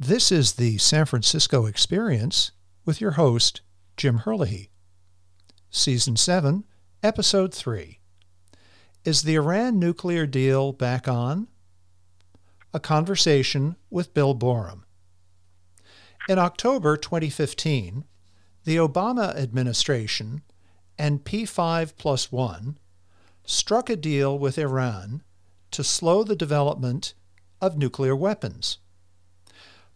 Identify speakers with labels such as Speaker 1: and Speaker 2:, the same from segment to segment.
Speaker 1: This is the San Francisco Experience with your host, Jim Herlihy. Season 7, Episode 3. Is the Iran nuclear deal back on? A conversation with Bill Boerum. In October 2015, the Obama administration and P5 plus 1 struck a deal with Iran to slow the development of nuclear weapons.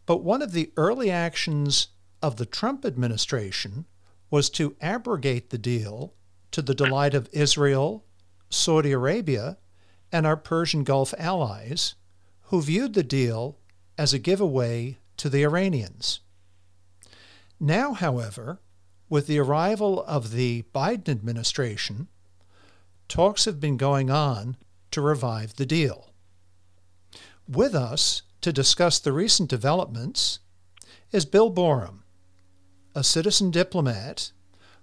Speaker 1: But one of the early actions of the Trump administration was to abrogate the deal to the delight of Israel, Saudi Arabia, and our Persian Gulf allies, who viewed the deal as a giveaway to the Iranians. Now, however, with the arrival of the Biden administration, talks have been going on to revive the deal. With us to discuss the recent developments is Bill Boerum, a citizen diplomat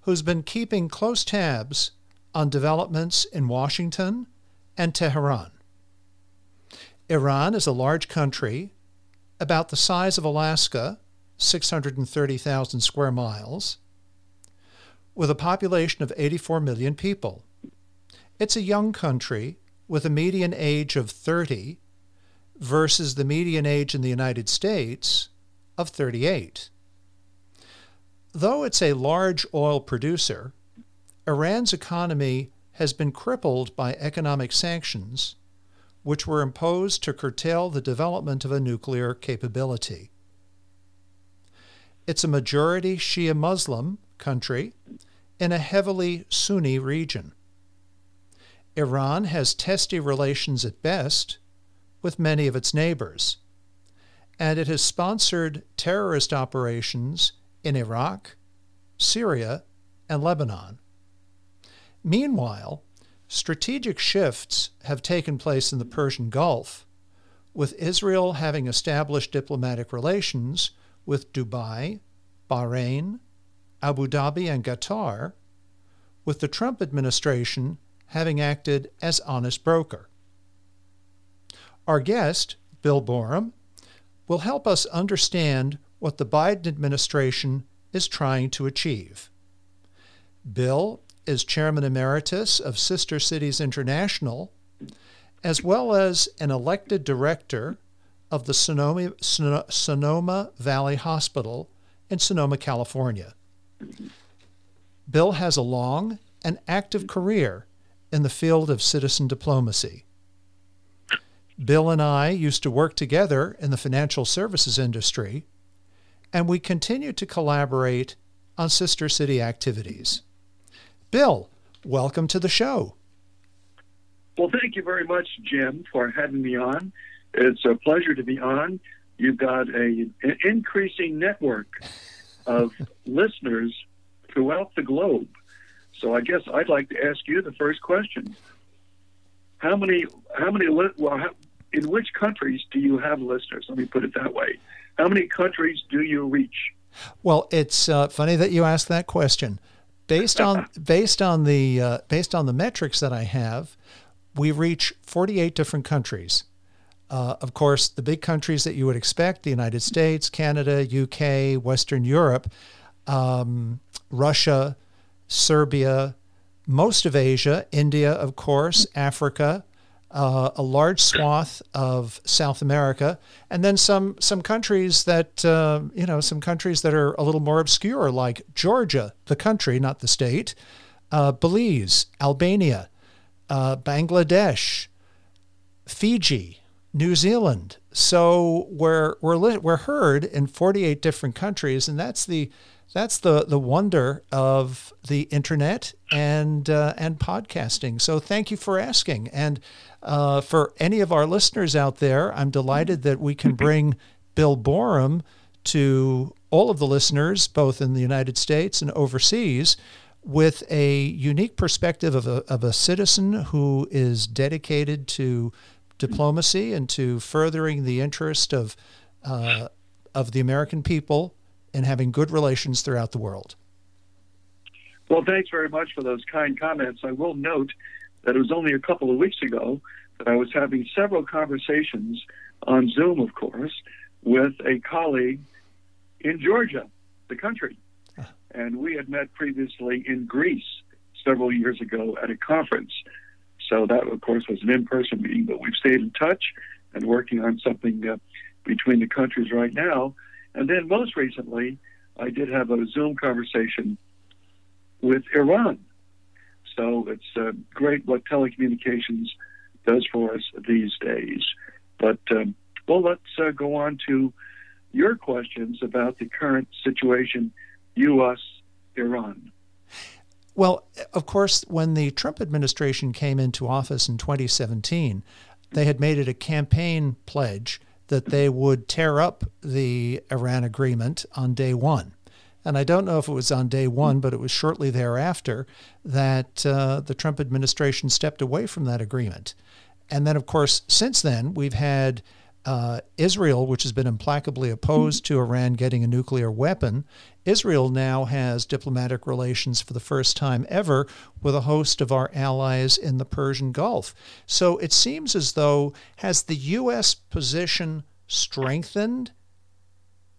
Speaker 1: who's been keeping close tabs on developments in Washington and Tehran. Iran is a large country, about the size of Alaska, 630,000 square miles, with a population of 84 million people. It's a young country with a median age of 30 versus the median age in the United States of 38. Though it's a large oil producer, Iran's economy has been crippled by economic sanctions, which were imposed to curtail the development of a nuclear capability. It's a majority Shia Muslim country in a heavily Sunni region. Iran has testy relations at best with many of its neighbors. And it has sponsored terrorist operations in Iraq, Syria, and Lebanon. Meanwhile, strategic shifts have taken place in the Persian Gulf, with Israel having established diplomatic relations with Dubai, Bahrain, Abu Dhabi, and Qatar, with the Trump administration having acted as honest broker. Our guest, Bill Boerum, will help us understand what the Biden administration is trying to achieve. Bill is Chairman Emeritus of Sister Cities International, as well as an elected director of the Sonoma, Sonoma Valley Hospital in Sonoma, California. Bill has a long and active career in the field of citizen diplomacy. Bill and I used to work together in the financial services industry, and we continue to collaborate on sister city activities. Bill, welcome to the show.
Speaker 2: Well, thank you very much, Jim, for having me on. It's a pleasure to be on. You've got a, an increasing network of listeners throughout the globe. So I guess I'd like to ask you the first question. How many, how many, well, how, in which countries do you have listeners? Let me put it that way. How many countries do you reach?
Speaker 1: Well, it's uh, funny that you asked that question. Based on based on the uh, based on the metrics that I have, we reach 48 different countries. Uh, of course, the big countries that you would expect: the United States, Canada, UK, Western Europe, um, Russia, Serbia, most of Asia, India, of course, Africa, uh, a large swath of South America, and then some some countries that uh, you know some countries that are a little more obscure, like Georgia, the country, not the state, uh, Belize, Albania, uh, Bangladesh, Fiji, New Zealand. So we're we're we're heard in 48 different countries, and that's the that's the the wonder of the internet and uh, and podcasting. So thank you for asking. And uh, for any of our listeners out there, I'm delighted that we can bring Bill Boerum to all of the listeners, both in the United States and overseas, with a unique perspective of a, of a citizen who is dedicated to diplomacy and to furthering the interest of, uh, of the American people and having good relations throughout the world.
Speaker 2: Well, thanks very much for those kind comments. I will note that it was only a couple of weeks ago that I was having several conversations on Zoom, of course, with a colleague in Georgia, the country. And we had met previously in Greece several years ago at a conference. So that, of course, was an in-person meeting, but we've stayed in touch and working on something uh, between the countries right now. And then most recently, I did have a Zoom conversation with Iran. So it's uh, great what telecommunications does for us these days. But um, well, let's uh, go on to your questions about the current situation, U.S. Iran.
Speaker 1: Well, of course, when the Trump administration came into office in 2017, they had made it a campaign pledge that they would tear up the Iran agreement on day one. And I don't know if it was on day one, but it was shortly thereafter that uh, the Trump administration stepped away from that agreement. And then, of course, since then, we've had uh, Israel, which has been implacably opposed to Iran getting a nuclear weapon, Israel now has diplomatic relations for the first time ever with a host of our allies in the Persian Gulf. So it seems as though has the U.S. position strengthened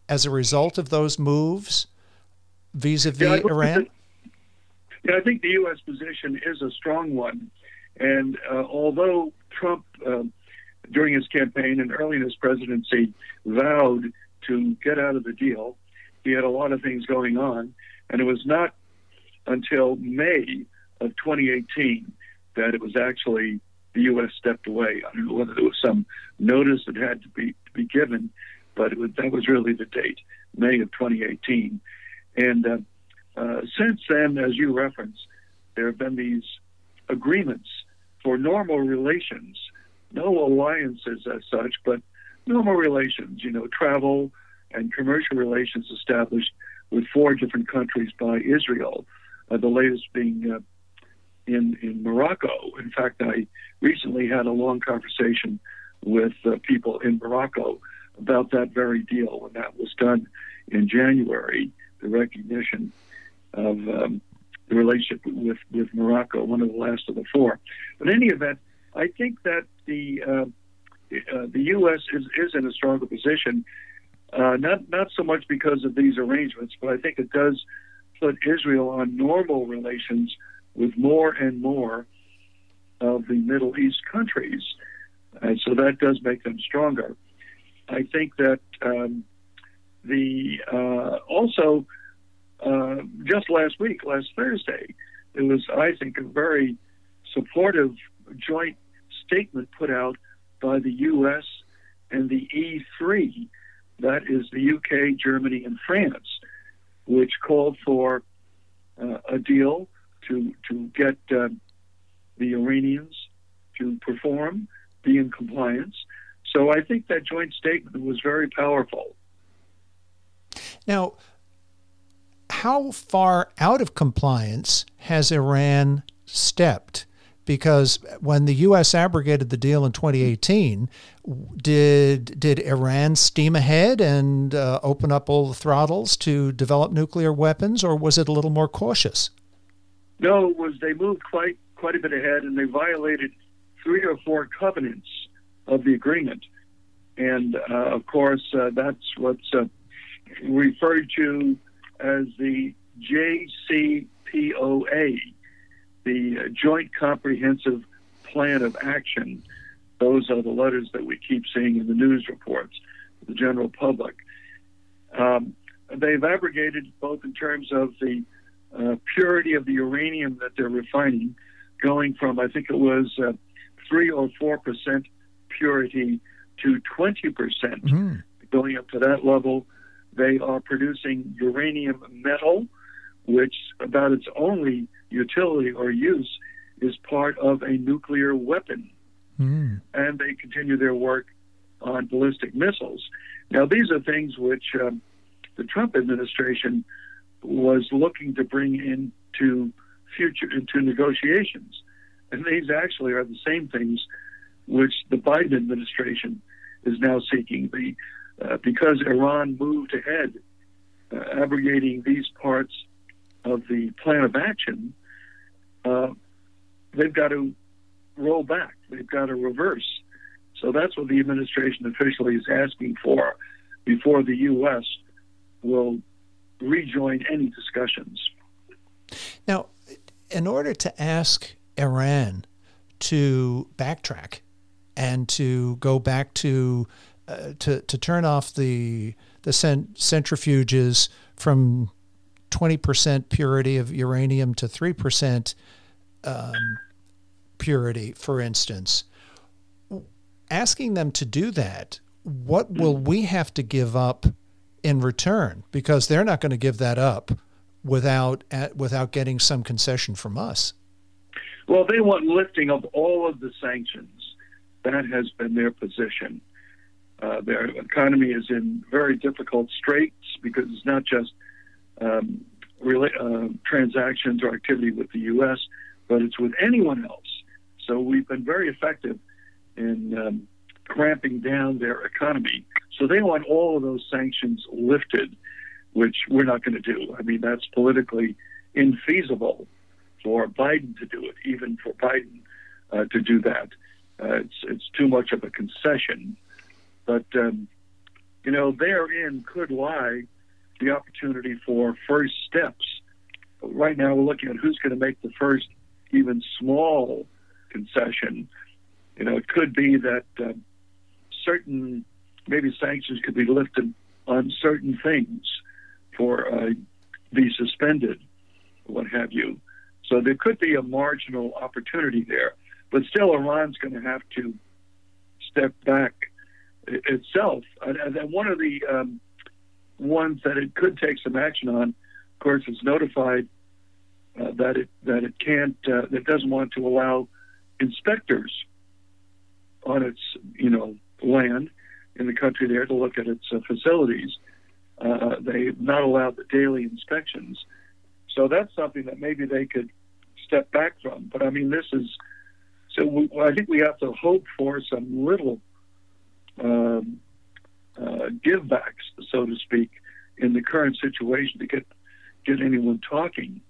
Speaker 1: as a result of those moves vis-a-vis
Speaker 2: yeah,
Speaker 1: Iran?
Speaker 2: yeah, I think the U.S. position is a strong one, and uh, although Trump. Uh, during his campaign and early in his presidency vowed to get out of the deal. He had a lot of things going on, and it was not until May of 2018 that it was actually the U.S. stepped away. I don't know whether there was some notice that had to be to be given, but was, that was really the date, May of 2018. And uh, uh, since then, as you referenced, there have been these agreements for normal relations no alliances as such, but normal relations, you know, travel and commercial relations established with four different countries by Israel, uh, the latest being uh, in, in Morocco. In fact, I recently had a long conversation with uh, people in Morocco about that very deal when that was done in January, the recognition of um, the relationship with, with Morocco, one of the last of the four. But in any event, I think that the uh, uh, the U.S. is is in a stronger position, uh, not not so much because of these arrangements, but I think it does put Israel on normal relations with more and more of the Middle East countries, and so that does make them stronger. I think that um, the uh, also uh, just last week, last Thursday, it was I think a very supportive joint statement put out by the U.S. and the E3, that is the UK, Germany, and France, which called for uh, a deal to to get uh, the Iranians to perform, be in compliance. So I think that joint statement was very powerful.
Speaker 1: Now, how far out of compliance has Iran stepped? because when the U.S. abrogated the deal in 2018, did did Iran steam ahead and uh, open up all the throttles to develop nuclear weapons, or was it a little more cautious?
Speaker 2: No, was they moved quite quite a bit ahead, and they violated three or four covenants of the agreement, and uh, of course uh, that's what's uh, referred to as the JCPOA the Joint Comprehensive Plan of Action. Those are the letters that we keep seeing in the news reports, to the general public. Um, they've abrogated both in terms of the uh, purity of the uranium that they're refining, going from, I think it was uh, 3 or 4% purity to 20%, percent mm-hmm. going up to that level. They are producing uranium metal, which about its only utility or use is part of a nuclear weapon. Mm. And they continue their work on ballistic missiles. Now, these are things which um, the Trump administration was looking to bring into future into negotiations, and these actually are the same things which the Biden administration is now seeking. The uh, because Iran moved ahead, uh, abrogating these parts of the plan of action, uh, they've got to roll back. They've got to reverse. So that's what the administration officially is asking for before the U.S. will rejoin any discussions.
Speaker 1: Now, in order to ask Iran to backtrack and to go back to uh, to to turn off the the cent- centrifuges from 20% purity of uranium to 3% um, purity, for instance. Asking them to do that, what will we have to give up in return? Because they're not going to give that up without without getting some concession from us.
Speaker 2: Well, they want lifting of all of the sanctions. That has been their position. Uh, their economy is in very difficult straits because it's not just um, uh, transactions or activity with the U.S., but it's with anyone else. So we've been very effective in um, cramping down their economy. So they want all of those sanctions lifted, which we're not going to do. I mean, that's politically infeasible for Biden to do it, even for Biden uh, to do that. Uh, it's it's too much of a concession. But um, you know, therein could lie the opportunity for first steps. Right now, we're looking at who's going to make the first, even small concession. You know, it could be that uh, certain maybe sanctions could be lifted on certain things for uh, be suspended, what have you. So there could be a marginal opportunity there, but still, Iran's going to have to step back itself. And, one of the um, ones that it could take some action on, of course, is notified uh, that it that it can't uh, that doesn't want to allow inspectors on its you know land in the country there to look at its uh, facilities. Uh, they not allowed the daily inspections, so that's something that maybe they could step back from. But I mean, this is so. We, I think we have to hope for some little um, uh, give backs, so to speak, in the current situation to get get anyone talking.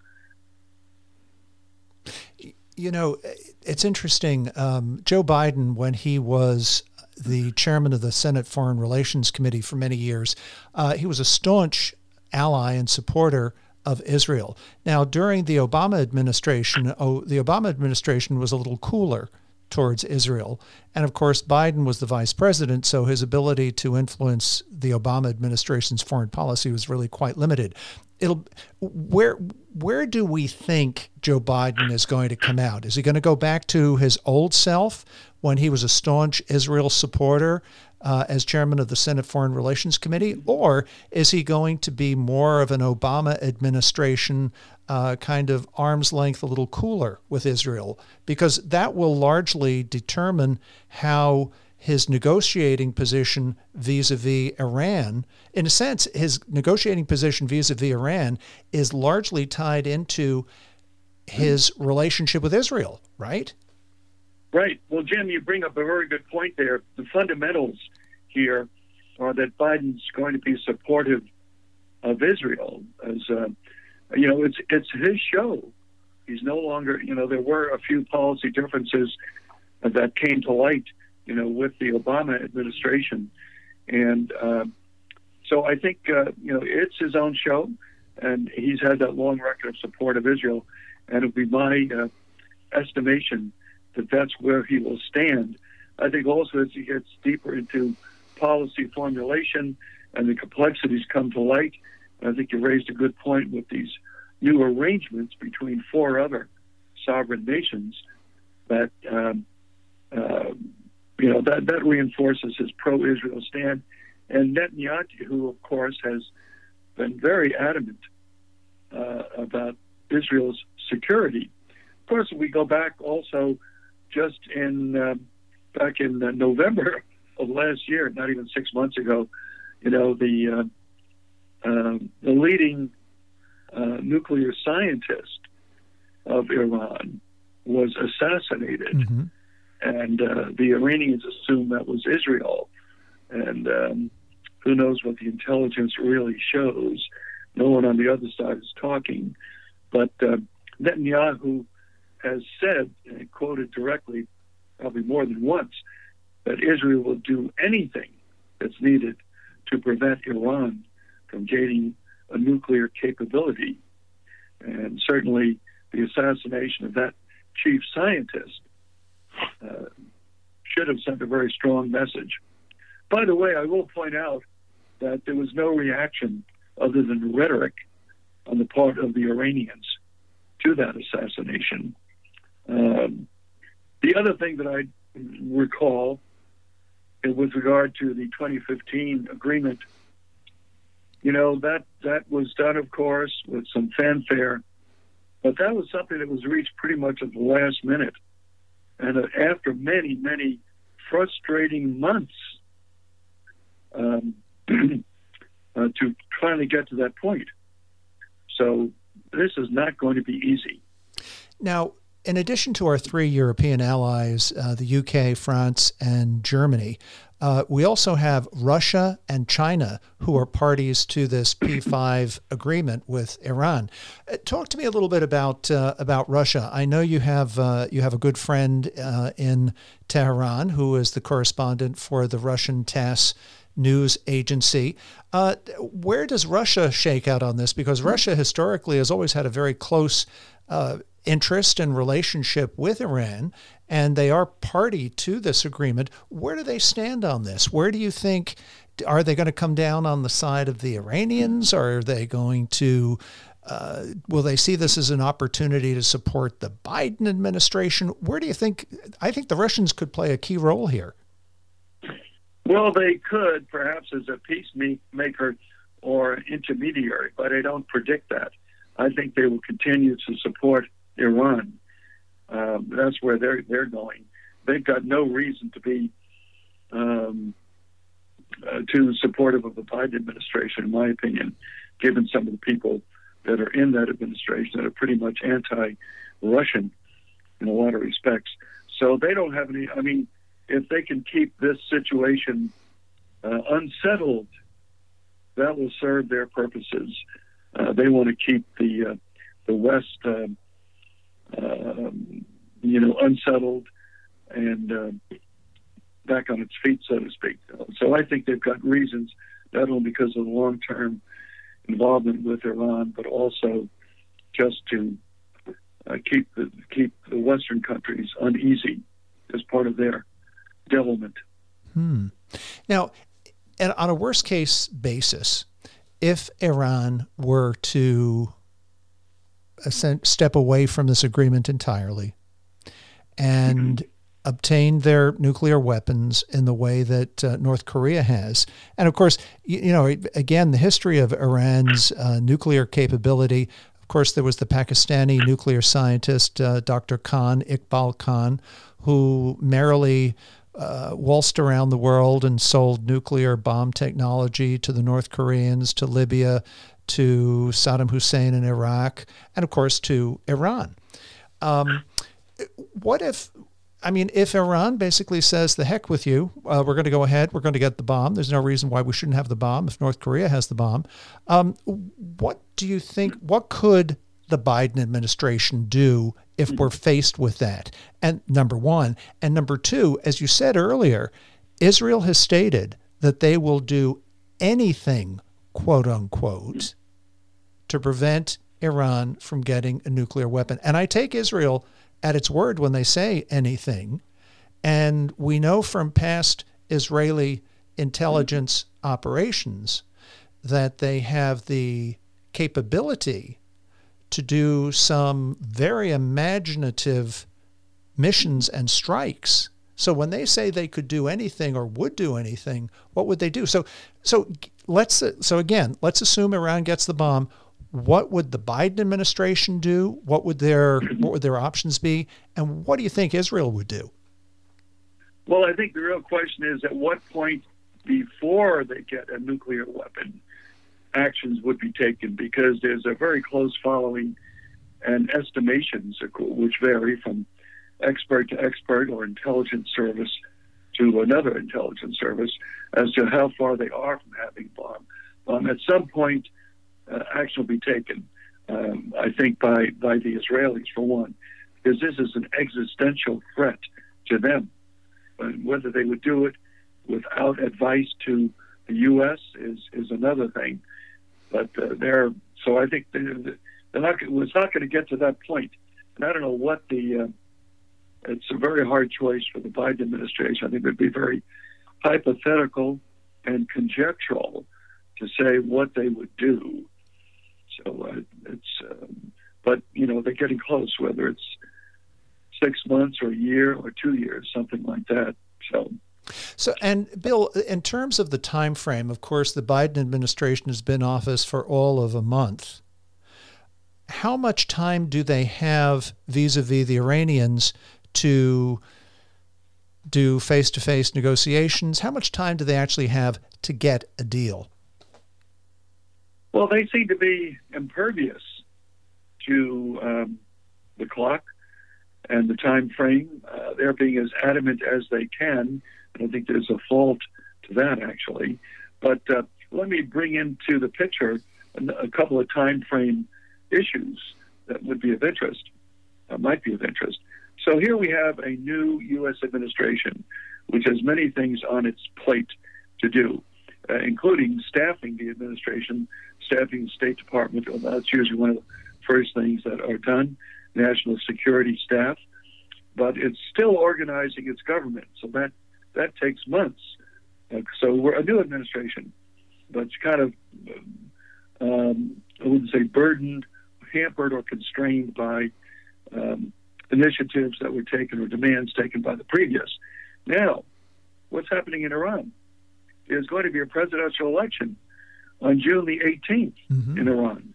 Speaker 1: You know, it's interesting. Um, Joe Biden, when he was the chairman of the Senate Foreign Relations Committee for many years, uh, he was a staunch ally and supporter of Israel. Now, during the Obama administration, oh, the Obama administration was a little cooler towards Israel. And of course, Biden was the vice president, so his ability to influence the Obama administration's foreign policy was really quite limited. It'll where where do we think Joe Biden is going to come out? Is he going to go back to his old self when he was a staunch Israel supporter uh, as chairman of the Senate Foreign Relations Committee, or is he going to be more of an Obama administration uh, kind of arm's length, a little cooler with Israel? Because that will largely determine how his negotiating position vis a vis Iran, in a sense, his negotiating position vis a vis Iran is largely tied into his relationship with Israel, right?
Speaker 2: Right. Well, Jim, you bring up a very good point there. The fundamentals here are that Biden's going to be supportive of Israel. As uh, you know, it's it's his show. He's no longer. You know, there were a few policy differences that came to light. You know, with the Obama administration, and uh, so I think uh, you know it's his own show, and he's had that long record of support of Israel, and it'll be my uh, estimation that that's where he will stand. I think also as he gets deeper into policy formulation and the complexities come to light, I think you raised a good point with these new arrangements between four other sovereign nations that um, uh, you know that that reinforces his pro-Israel stand. And Netanyahu, who of course has been very adamant uh, about Israel's security. Of course, we go back also just in uh, back in uh, November of last year, not even six months ago, you know the uh, the leading uh, nuclear scientist of Iran was assassinated, mm-hmm. and uh, the Iranians assumed that was Israel, and um, who knows what the intelligence really shows. No one on the other side is talking, but uh, Netanyahu has said, and quoted directly, probably more than once, that Israel will do anything that's needed to prevent Iran from gaining a nuclear capability. And certainly the assassination of that chief scientist uh, should have sent a very strong message. By the way, I will point out that there was no reaction other than rhetoric on the part of the Iranians to that assassination. Um, the other thing that I recall with regard to the 2015 agreement, you know, that, that was done, of course, with some fanfare, but that was something that was reached pretty much at the last minute. And uh, after many, many frustrating months um, uh, to finally get to that point. So this is not going to be easy.
Speaker 1: Now, in addition to our three European allies, uh, the UK, France, and Germany, uh, we also have Russia and China who are parties to this P5 agreement with Iran. Uh, talk to me a little bit about uh, about Russia. I know you have uh, you have a good friend uh, in Tehran who is the correspondent for the Russian TASS news agency. Uh, where does Russia shake out on this? Because Russia historically has always had a very close uh, interest and relationship with Iran, and they are party to this agreement. Where do they stand on this? Where do you think? Are they going to come down on the side of the Iranians? Or are they going to uh, will they see this as an opportunity to support the Biden administration? Where do you think? I think the Russians could play a key role here.
Speaker 2: Well, they could perhaps as a peacemaker or intermediary, but I don't predict that. I think they will continue to support Iran. Um, that's where they're they're going. They've got no reason to be um, uh, too supportive of the Biden administration, in my opinion, given some of the people that are in that administration that are pretty much anti-Russian in a lot of respects. So they don't have any. I mean, if they can keep this situation uh, unsettled, that will serve their purposes. Uh, they want to keep the uh, the West um, um, you know, unsettled and uh, back on its feet, so to speak. So I think they've got reasons, not only because of the long term involvement with Iran, but also just to uh, keep the keep the Western countries uneasy as part of their devilment.
Speaker 1: Hmm. Now, on a worst case basis, if Iran were to step away from this agreement entirely and mm-hmm. obtain their nuclear weapons in the way that uh, North Korea has. And of course, you, you know, again, the history of Iran's uh, nuclear capability. Of course, there was the Pakistani nuclear scientist, uh, Dr. Khan, Iqbal Khan, who merrily uh, waltzed around the world and sold nuclear bomb technology to the North Koreans, to Libya, to Saddam Hussein in Iraq, and of course to Iran. Um, what if, I mean, if Iran basically says, the heck with you, uh, we're going to go ahead, we're going to get the bomb, there's no reason why we shouldn't have the bomb if North Korea has the bomb. Um, what do you think, what could the Biden administration do if we're faced with that? And number one. And number two, as you said earlier, Israel has stated that they will do anything, quote unquote, to prevent Iran from getting a nuclear weapon. And I take Israel at its word when they say anything. And we know from past Israeli intelligence operations that they have the capability to do some very imaginative missions and strikes. So when they say they could do anything or would do anything, what would they do? So so let's so again, let's assume Iran gets the bomb what would the Biden administration do? What would their what would their options be? And what do you think Israel would do?
Speaker 2: Well, I think the real question is at what point before they get a nuclear weapon actions would be taken because there's a very close following and estimations which vary from expert to expert or intelligence service to another intelligence service as to how far they are from having bomb. Um, at some point, action will be taken. Um, I think by by the Israelis for one, because this is an existential threat to them. And whether they would do it without advice to the U.S. is is another thing. But uh, they're so I think they're, they're not. It's not going to get to that point. And I don't know what the. Uh, it's a very hard choice for the Biden administration. I think it would be very hypothetical and conjectural to say what they would do. So uh, it's, um, but you know, they're getting close. Whether it's six months or a year or two years, something like that. So.
Speaker 1: So, and Bill, in terms of the time frame, of course, the Biden administration has been in office for all of a month. How much time do they have vis-a-vis the Iranians to do face-to-face negotiations? How much time do they actually have to get a deal?
Speaker 2: Well, they seem to be impervious to um, the clock and the time frame. Uh, they're being as adamant as they can. and I think there's a fault to that, actually. But uh, let me bring into the picture a, a, couple of time frame issues that would be of interest, uh, might be of interest. So here we have a new U.S. administration, which has many things on its plate to do, uh, including staffing the administration, staffing the State Department. Well, that's usually one of the first things that are done national security staff, but it's still organizing its government. So that that takes months. Uh, so we're a new administration, but it's kind of um, I wouldn't say burdened, hampered, or constrained by um, initiatives that were taken or demands taken by the previous. Now, what's happening in Iran? There's going to be a presidential election on June the 18th mm-hmm. in Iran.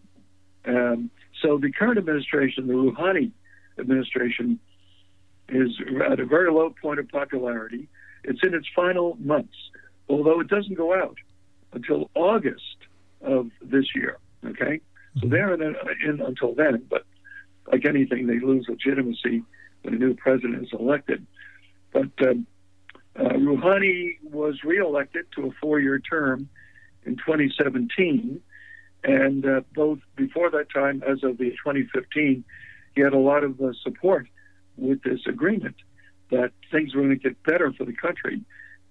Speaker 2: Um, so the current administration, the Rouhani administration, is at a very low point of popularity. It's in its final months, although it doesn't go out until August of this year. Okay, so mm-hmm. they're in, in until then. But like anything, they lose legitimacy when a new president is elected. But um, uh, Rouhani was reelected to a four-year term in 2017 and uh, both before that time, as of the 2015, he had a lot of uh, support with this agreement that things were going to get better for the country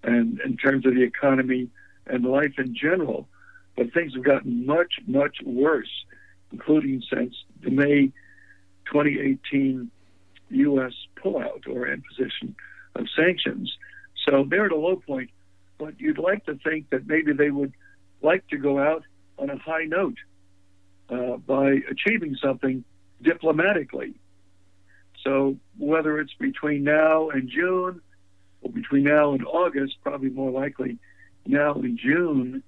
Speaker 2: and in terms of the economy and life in general. But things have gotten much, much worse, including since the May 2018 U.S. pullout or imposition of sanctions. So they're at a low point. But you'd like to think that maybe they would like to go out on a high note uh, by achieving something diplomatically. So whether it's between now and June or between now and August, probably more likely now in June,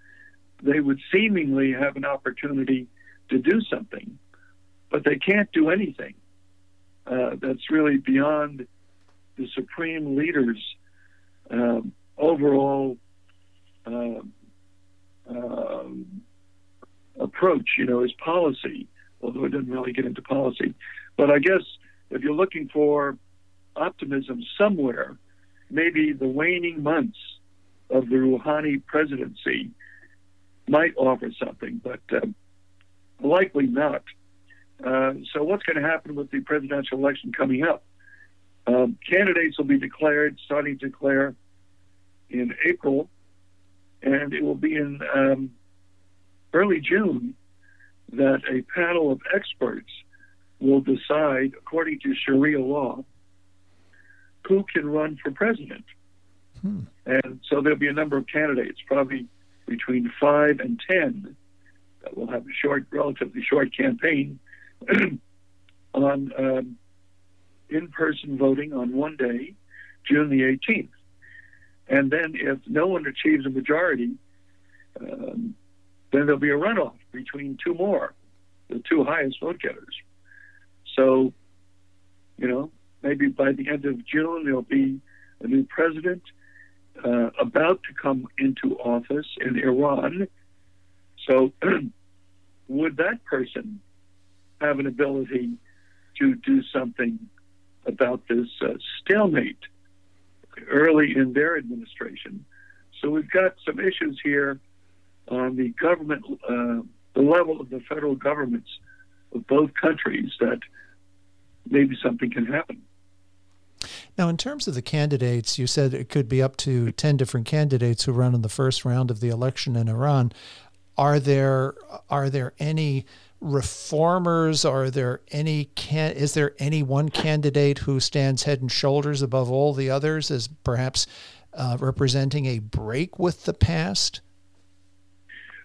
Speaker 2: they would seemingly have an opportunity to do something, but they can't do anything. Uh, that's really beyond the supreme leader's um, overall uh, um, approach, you know, is policy, although it didn't really get into policy. But I guess if you're looking for optimism somewhere, maybe the waning months of the Rouhani presidency might offer something, but uh, likely not. Uh, so, what's going to happen with the presidential election coming up? Um, candidates will be declared, starting to declare in April, and it will be in um, early June that a panel of experts will decide, according to Sharia law, who can run for president. Hmm. And so there'll be a number of candidates, probably between five and ten, that will have a short, relatively short campaign on um, in-person voting on one day, June the 18th. And then if no one achieves a majority, um, then there'll be a runoff between two more, the two highest vote getters. So, you know, maybe by the end of June, there'll be a new president uh, about to come into office in Iran. So, would that person have an ability to do something about this uh, stalemate early in their administration? So, we've got some issues here on the government, uh, the level of the federal governments of both countries, that maybe something can happen.
Speaker 1: Now, in terms of the candidates, you said it could be up to 10 different candidates who run in the first round of the election in Iran. Are there are there any reformers? Are there any can is there any one candidate who stands head and shoulders above all the others as perhaps uh, representing a break with the past?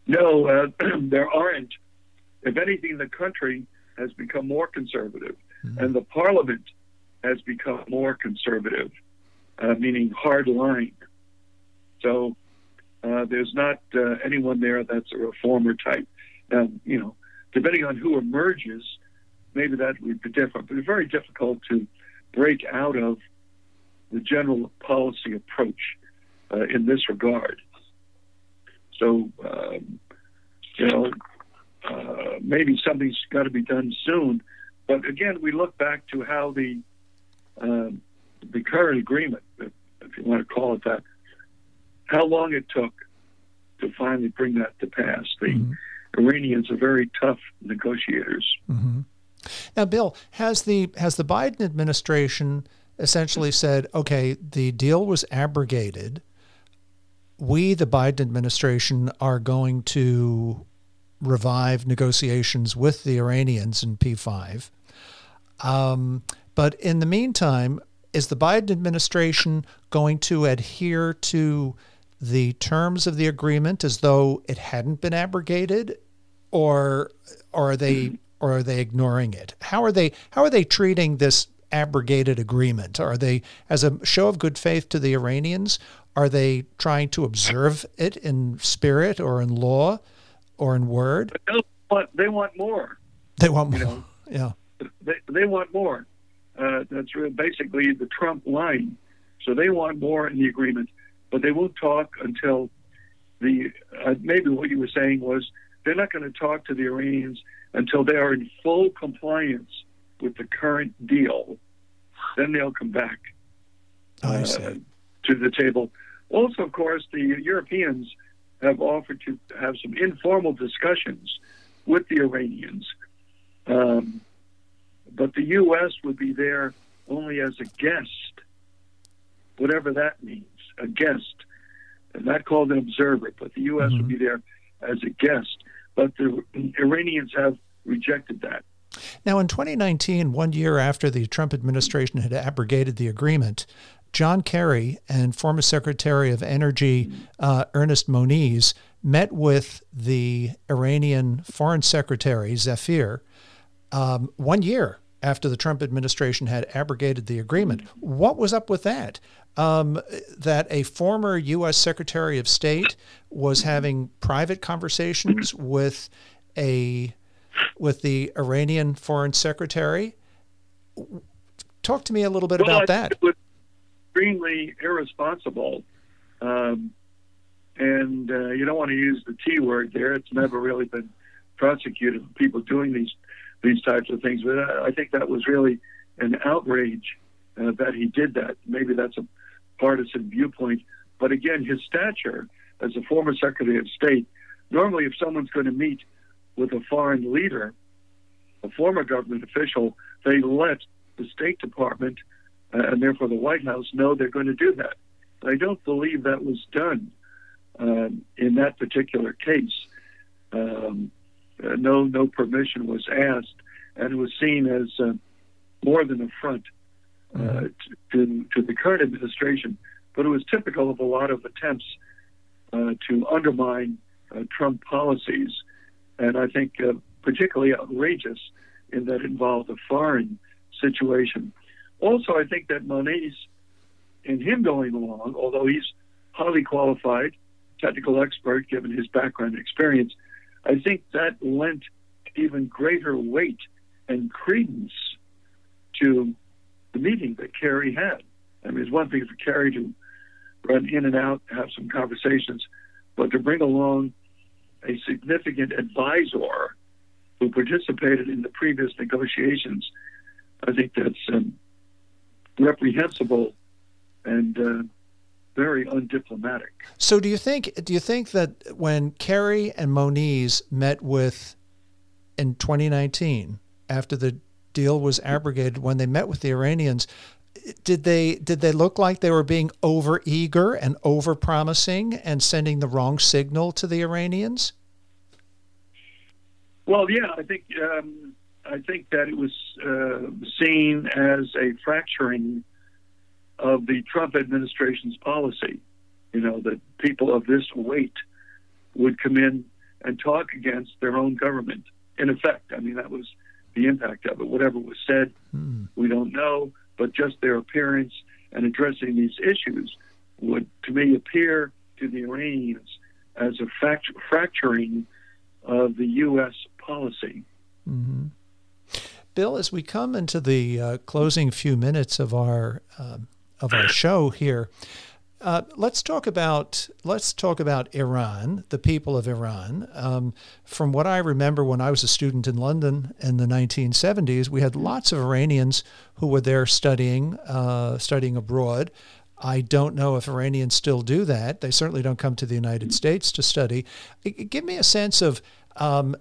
Speaker 2: No, uh, there aren't. If anything, the country has become more conservative, mm-hmm. and the parliament has become more conservative, uh, meaning hard line. So uh, there's not uh, anyone there that's a reformer type. Now, you know, depending on who emerges, maybe that would be different. But it's very difficult to break out of the general policy approach uh, in this regard. So, um, you know, uh, maybe something's got to be done soon. But again, we look back to how the uh, the current agreement, if you want to call it that, how long it took to finally bring that to pass. The mm-hmm. Iranians are very tough negotiators.
Speaker 1: Mm-hmm. Now, Bill, has the has the Biden administration essentially said, okay, the deal was abrogated. We, the Biden administration, are going to revive negotiations with the Iranians in P5. Um, but in the meantime, is the Biden administration going to adhere to the terms of the agreement as though it hadn't been abrogated, or, or are they or are they ignoring it? How are they how are they treating this abrogated agreement? Are they, as a show of good faith to the Iranians, are they trying to observe it in spirit or in law or in word?
Speaker 2: They want, they want more.
Speaker 1: They want more. You know, yeah.
Speaker 2: They, they want more. Uh, that's really basically the Trump line. So they want more in the agreement, but they won't talk until the uh, maybe what you were saying was they're not going to talk to the Iranians until they are in full compliance with the current deal. Then they'll come back
Speaker 1: uh,
Speaker 2: to the table. Also, of course, the Europeans have offered to have some informal discussions with the Iranians. Um, but the U.S. would be there only as a guest, whatever that means, a guest, and not called an observer, but the U.S. Mm-hmm. would be there as a guest. But the Iranians have rejected that.
Speaker 1: Now, in 2019, one year after the Trump administration had abrogated the agreement, John Kerry and former Secretary of Energy uh, Ernest Moniz met with the Iranian Foreign Secretary Zafir um, one year after the Trump administration had abrogated the agreement. What was up with that? Um, that a former U.S. Secretary of State was having private conversations with a with the Iranian Foreign Secretary. Talk to me a little bit
Speaker 2: well,
Speaker 1: about that.
Speaker 2: It was extremely irresponsible, um, and uh, you don't want to use the T word there. It's never really been prosecuted for people doing these these types of things. But I think that was really an outrage uh, that he did that. Maybe that's a partisan viewpoint. But again, his stature as a former Secretary of State, normally if someone's going to meet with a foreign leader, a former government official, they let the State Department uh, and therefore the White House know they're going to do that. I don't believe that was done um, in that particular case. Um, uh, no, no permission was asked, and it was seen as uh, more than a front uh, mm-hmm. to, to the current administration. But it was typical of a lot of attempts uh, to undermine uh, Trump policies and I think uh, particularly outrageous in that it involved a foreign situation. Also, I think that Moniz, in him going along, although he's highly qualified, technical expert given his background and experience, I think that lent even greater weight and credence to the meeting that Kerry had. I mean, it's one thing for Kerry to run in and out, have some conversations, but to bring along a significant advisor who participated in the previous negotiations, I think that's um, reprehensible and uh, very undiplomatic.
Speaker 1: So, do you think do you think that when Kerry and Moniz met with in 2019 after the deal was abrogated, when they met with the Iranians, did they did they look like they were being over eager and over promising and sending the wrong signal to the Iranians?
Speaker 2: Well, yeah, I think um, I think that it was uh, seen as a fracturing of the Trump administration's policy. You know, that people of this weight would come in and talk against their own government. In effect, I mean, that was the impact of it. Whatever was said, mm. we don't know, but just their appearance and addressing these issues would, to me, appear to the Iranians as a fact- fracturing of the U.S. policy.
Speaker 1: Mm-hmm. Bill, as we come into the uh, closing few minutes of our uh, of our show here, uh, let's talk about let's talk about Iran, the people of Iran. Um, from what I remember, when I was a student in London in the 1970s, we had lots of Iranians who were there studying uh, studying abroad. I don't know if Iranians still do that. They certainly don't come to the United States to study. Give me a sense of um,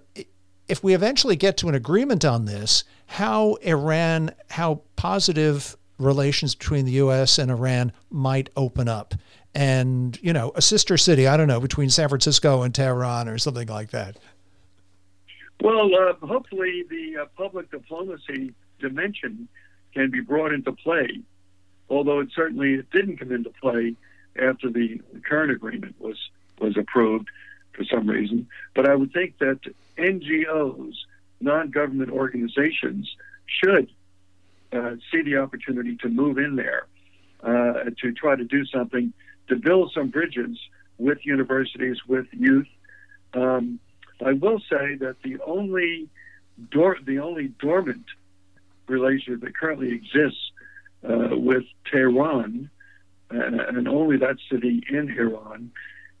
Speaker 1: if we eventually get to an agreement on this, how Iran, how positive relations between the U.S. and Iran might open up. And, you know, a sister city, I don't know, between San Francisco and Tehran or something like that.
Speaker 2: Well, uh, hopefully the uh, public diplomacy dimension can be brought into play, although it certainly didn't come into play after the current agreement was, was approved for some reason. But I would think that NGOs, non government organizations, should uh, see the opportunity to move in there uh, to try to do something to build some bridges with universities, with youth. Um, I will say that the only dor- the only dormant relationship that currently exists uh, with Tehran, uh, and only that city in Iran,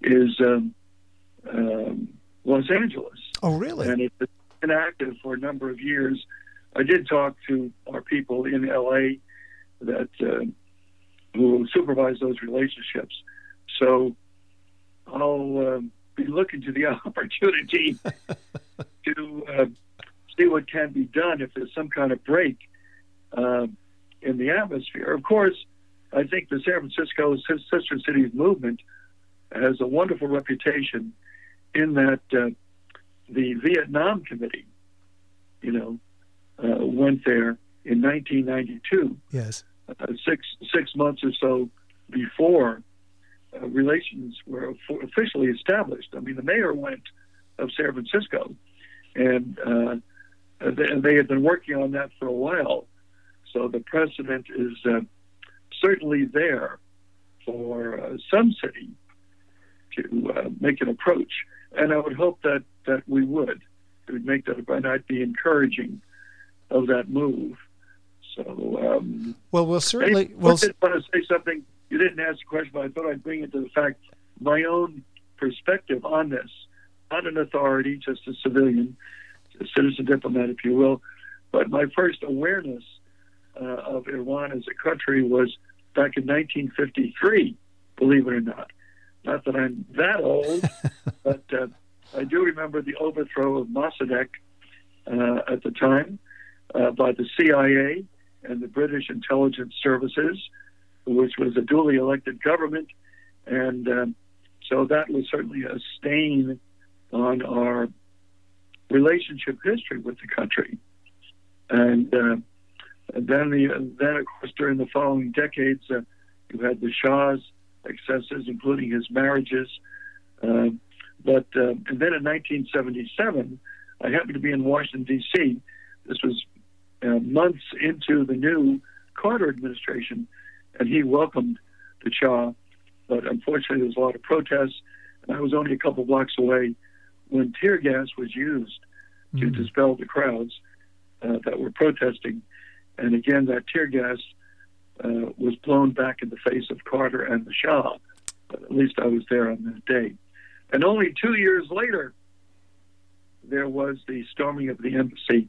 Speaker 2: is um, um, Los Angeles.
Speaker 1: Oh, really?
Speaker 2: And it's been active for a number of years. I did talk to our people in LA that uh, who supervise those relationships. So I'll uh, be looking to the opportunity to uh, see what can be done if there's some kind of break uh, in the atmosphere. Of course, I think the San Francisco Sister Cities movement has a wonderful reputation in that uh, the Vietnam Committee, you know, uh, went there in 1992.
Speaker 1: Yes.
Speaker 2: Uh, six six months or so before uh, relations were officially established. I mean, the mayor went of San Francisco, and uh, they, they, had been working on that for a while. So the precedent is uh, certainly there for uh, some city to make an approach, and I would hope that that we would. It would make that, and I'd be encouraging of that move. So, um,
Speaker 1: well, we'll certainly. I
Speaker 2: we'll, did want to say something. You didn't ask a question, but I thought I'd bring it to the fact my own perspective on this. Not an authority, just a civilian, a citizen diplomat, if you will. But my first awareness uh, of Iran as a country was back in 1953. Believe it or not. Not that I'm that old, but uh, I do remember the overthrow of Mossadegh uh, at the time by the CIA and the British intelligence services, which was a duly elected government. And um, so that was certainly a stain on our relationship history with the country. And, uh, then, the, then, of course, during the following decades, uh, you had the Shah's excesses, including his marriages. Uh, but uh, and then in 1977, I happened to be in Washington D.C. This was uh, months into the new Carter administration, and he welcomed the Shah. But unfortunately, there was a lot of protests, and I was only a couple blocks away when tear gas was used mm. to dispel the crowds uh, that were protesting. And again, that tear gas uh, was blown back in the face of Carter and the Shah. But at least I was there on that day. And only two years later, there was the storming of the embassy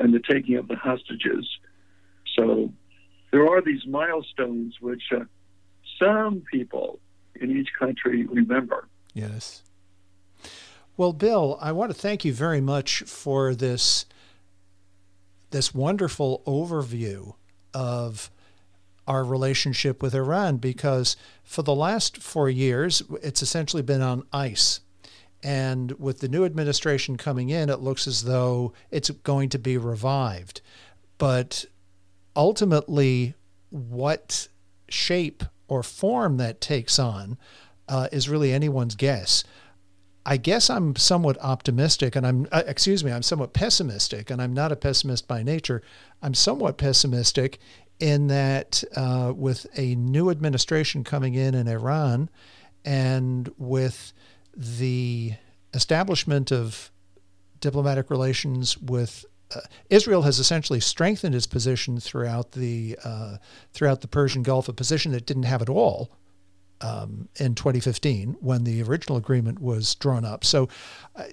Speaker 2: and the taking of the hostages. So there are these milestones which uh, some people in each country remember.
Speaker 1: Yes. Well, Bill, I want to thank you very much for this this wonderful overview of our relationship with Iran because for the last four years, it's essentially been on ice. And with the new administration coming in, it looks as though it's going to be revived. But ultimately, what shape or form that takes on uh, is really anyone's guess. I guess I'm somewhat optimistic, and I'm, uh, excuse me, I'm somewhat pessimistic, and I'm not a pessimist by nature. I'm somewhat pessimistic in that uh, with a new administration coming in in Iran and with the establishment of diplomatic relations with uh, Israel has essentially strengthened its position throughout the uh, throughout the Persian Gulf, a position that didn't have at all um, in 2015 when the original agreement was drawn up. So. Uh,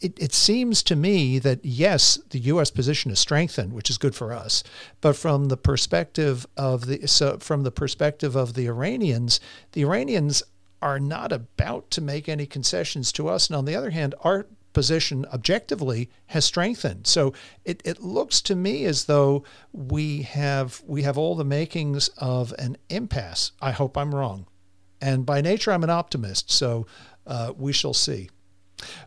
Speaker 1: it, it seems to me that yes, the U.S. position is strengthened, which is good for us. But from the perspective of the so from the perspective of the Iranians, the Iranians are not about to make any concessions to us. And on the other hand, our position objectively has strengthened. So it, it looks to me as though we have we have all the makings of an impasse. I hope I'm wrong. And by nature, I'm an optimist, so uh, we shall see.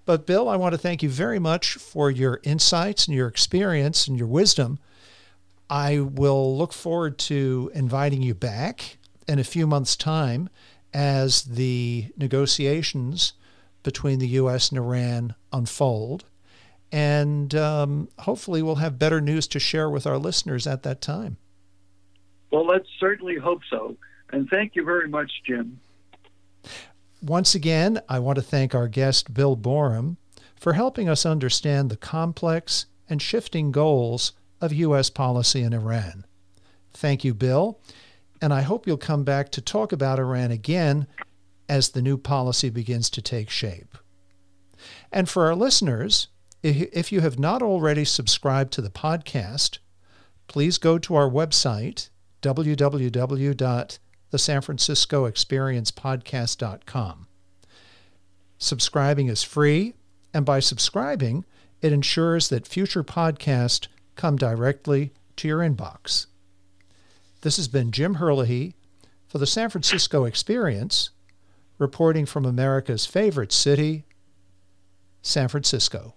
Speaker 1: But Bill, I want to thank you very much for your insights and your experience and your wisdom. I will look forward to inviting you back in a few months' time as the negotiations between the U.S. and Iran unfold. And um, hopefully, we'll have better news to share with our listeners at that time.
Speaker 2: Well, let's certainly hope so. And thank you very much, Jim.
Speaker 1: Once again, I want to thank our guest, Bill Boerum, for helping us understand the complex and shifting goals of U.S. policy in Iran. Thank you, Bill and I hope you'll come back to talk about Iran again as the new policy begins to take shape. And for our listeners, if you have not already subscribed to the podcast, please go to our website, www.thesanfranciscoexperiencepodcast.com. Subscribing is free, and by subscribing, it ensures that future podcasts come directly to your inbox. This has been Jim Herlihy for the San Francisco Experience, reporting from America's favorite city, San Francisco.